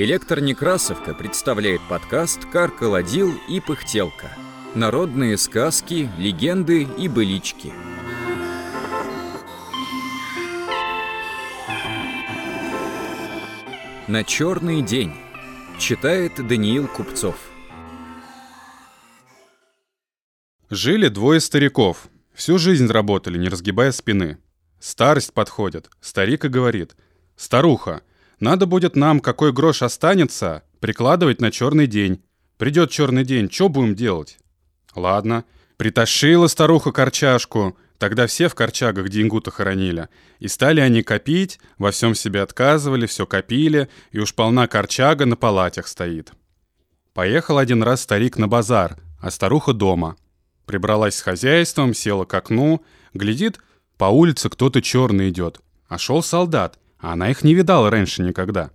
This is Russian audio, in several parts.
Электронекрасовка представляет подкаст «Каркаладил и пыхтелка». Народные сказки, легенды и былички. На черный день. Читает Даниил Купцов. Жили двое стариков. Всю жизнь работали, не разгибая спины. Старость подходит. Старик и говорит. «Старуха, надо будет нам, какой грош останется, прикладывать на черный день. Придет черный день, что будем делать? Ладно. Притащила старуха корчашку. Тогда все в корчагах деньгу-то хоронили. И стали они копить, во всем себе отказывали, все копили, и уж полна корчага на палатях стоит. Поехал один раз старик на базар, а старуха дома. Прибралась с хозяйством, села к окну, глядит, по улице кто-то черный идет. А шел солдат — а она их не видала раньше никогда.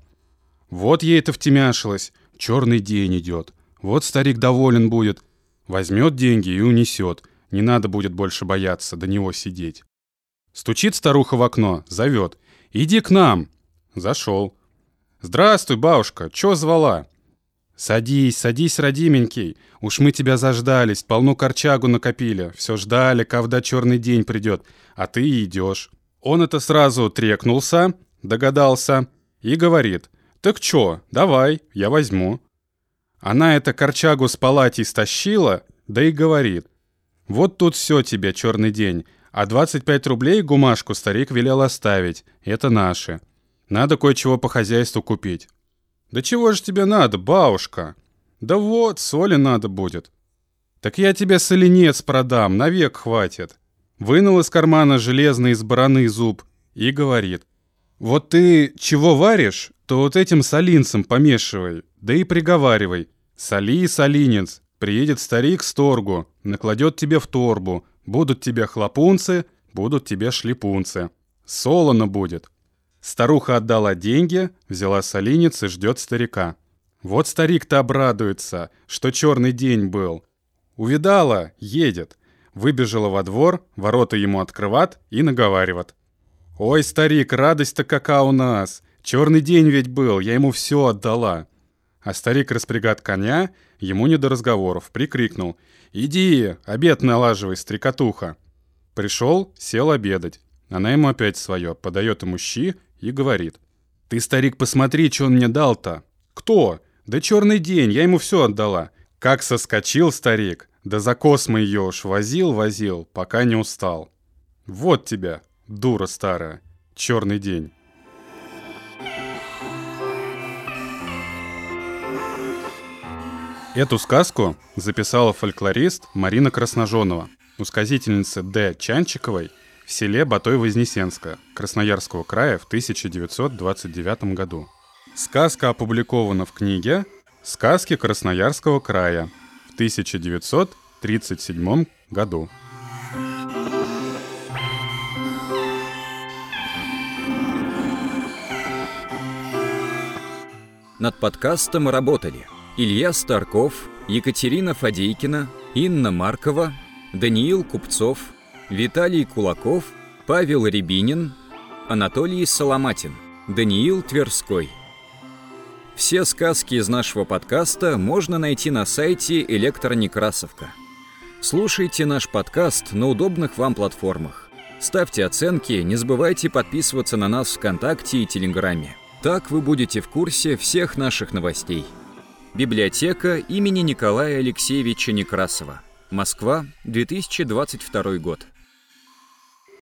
Вот ей это втемяшилось. Черный день идет. Вот старик доволен будет. Возьмет деньги и унесет. Не надо будет больше бояться, до него сидеть. Стучит старуха в окно, зовет. «Иди к нам!» Зашел. «Здравствуй, бабушка, чё звала?» «Садись, садись, родименький. Уж мы тебя заждались, полну корчагу накопили. Все ждали, когда черный день придет, а ты идешь». Он это сразу трекнулся, догадался, и говорит, «Так чё, давай, я возьму». Она это корчагу с палати стащила, да и говорит, «Вот тут все тебе, черный день, а 25 рублей гумашку старик велел оставить, это наши. Надо кое-чего по хозяйству купить». «Да чего же тебе надо, бабушка?» «Да вот, соли надо будет». «Так я тебе соленец продам, навек хватит». Вынул из кармана железный из бараны зуб и говорит, вот ты чего варишь, то вот этим солинцем помешивай, да и приговаривай. Соли, солинец, приедет старик с торгу, накладет тебе в торбу. Будут тебе хлопунцы, будут тебе шлепунцы. Солоно будет. Старуха отдала деньги, взяла солинец и ждет старика. Вот старик-то обрадуется, что черный день был. Увидала, едет. Выбежала во двор, ворота ему открыват и наговариват. «Ой, старик, радость-то какая у нас! Черный день ведь был, я ему все отдала!» А старик распрягает коня, ему не до разговоров, прикрикнул. «Иди, обед налаживай, стрекотуха!» Пришел, сел обедать. Она ему опять свое, подает ему щи и говорит. «Ты, старик, посмотри, что он мне дал-то!» «Кто?» «Да черный день, я ему все отдала!» Как соскочил старик, да за космы ее уж возил-возил, пока не устал. «Вот тебя, Дура старая. Черный день. Эту сказку записала фольклорист Марина Красножонова, у сказительницы Д. Чанчиковой в селе Батой-Вознесенска Красноярского края в 1929 году. Сказка опубликована в книге «Сказки Красноярского края» в 1937 году. Над подкастом работали Илья Старков, Екатерина Фадейкина, Инна Маркова, Даниил Купцов, Виталий Кулаков, Павел Рябинин, Анатолий Соломатин, Даниил Тверской. Все сказки из нашего подкаста можно найти на сайте Электронекрасовка. Слушайте наш подкаст на удобных вам платформах. Ставьте оценки, не забывайте подписываться на нас ВКонтакте и Телеграме. Так вы будете в курсе всех наших новостей. Библиотека имени Николая Алексеевича Некрасова. Москва, 2022 год.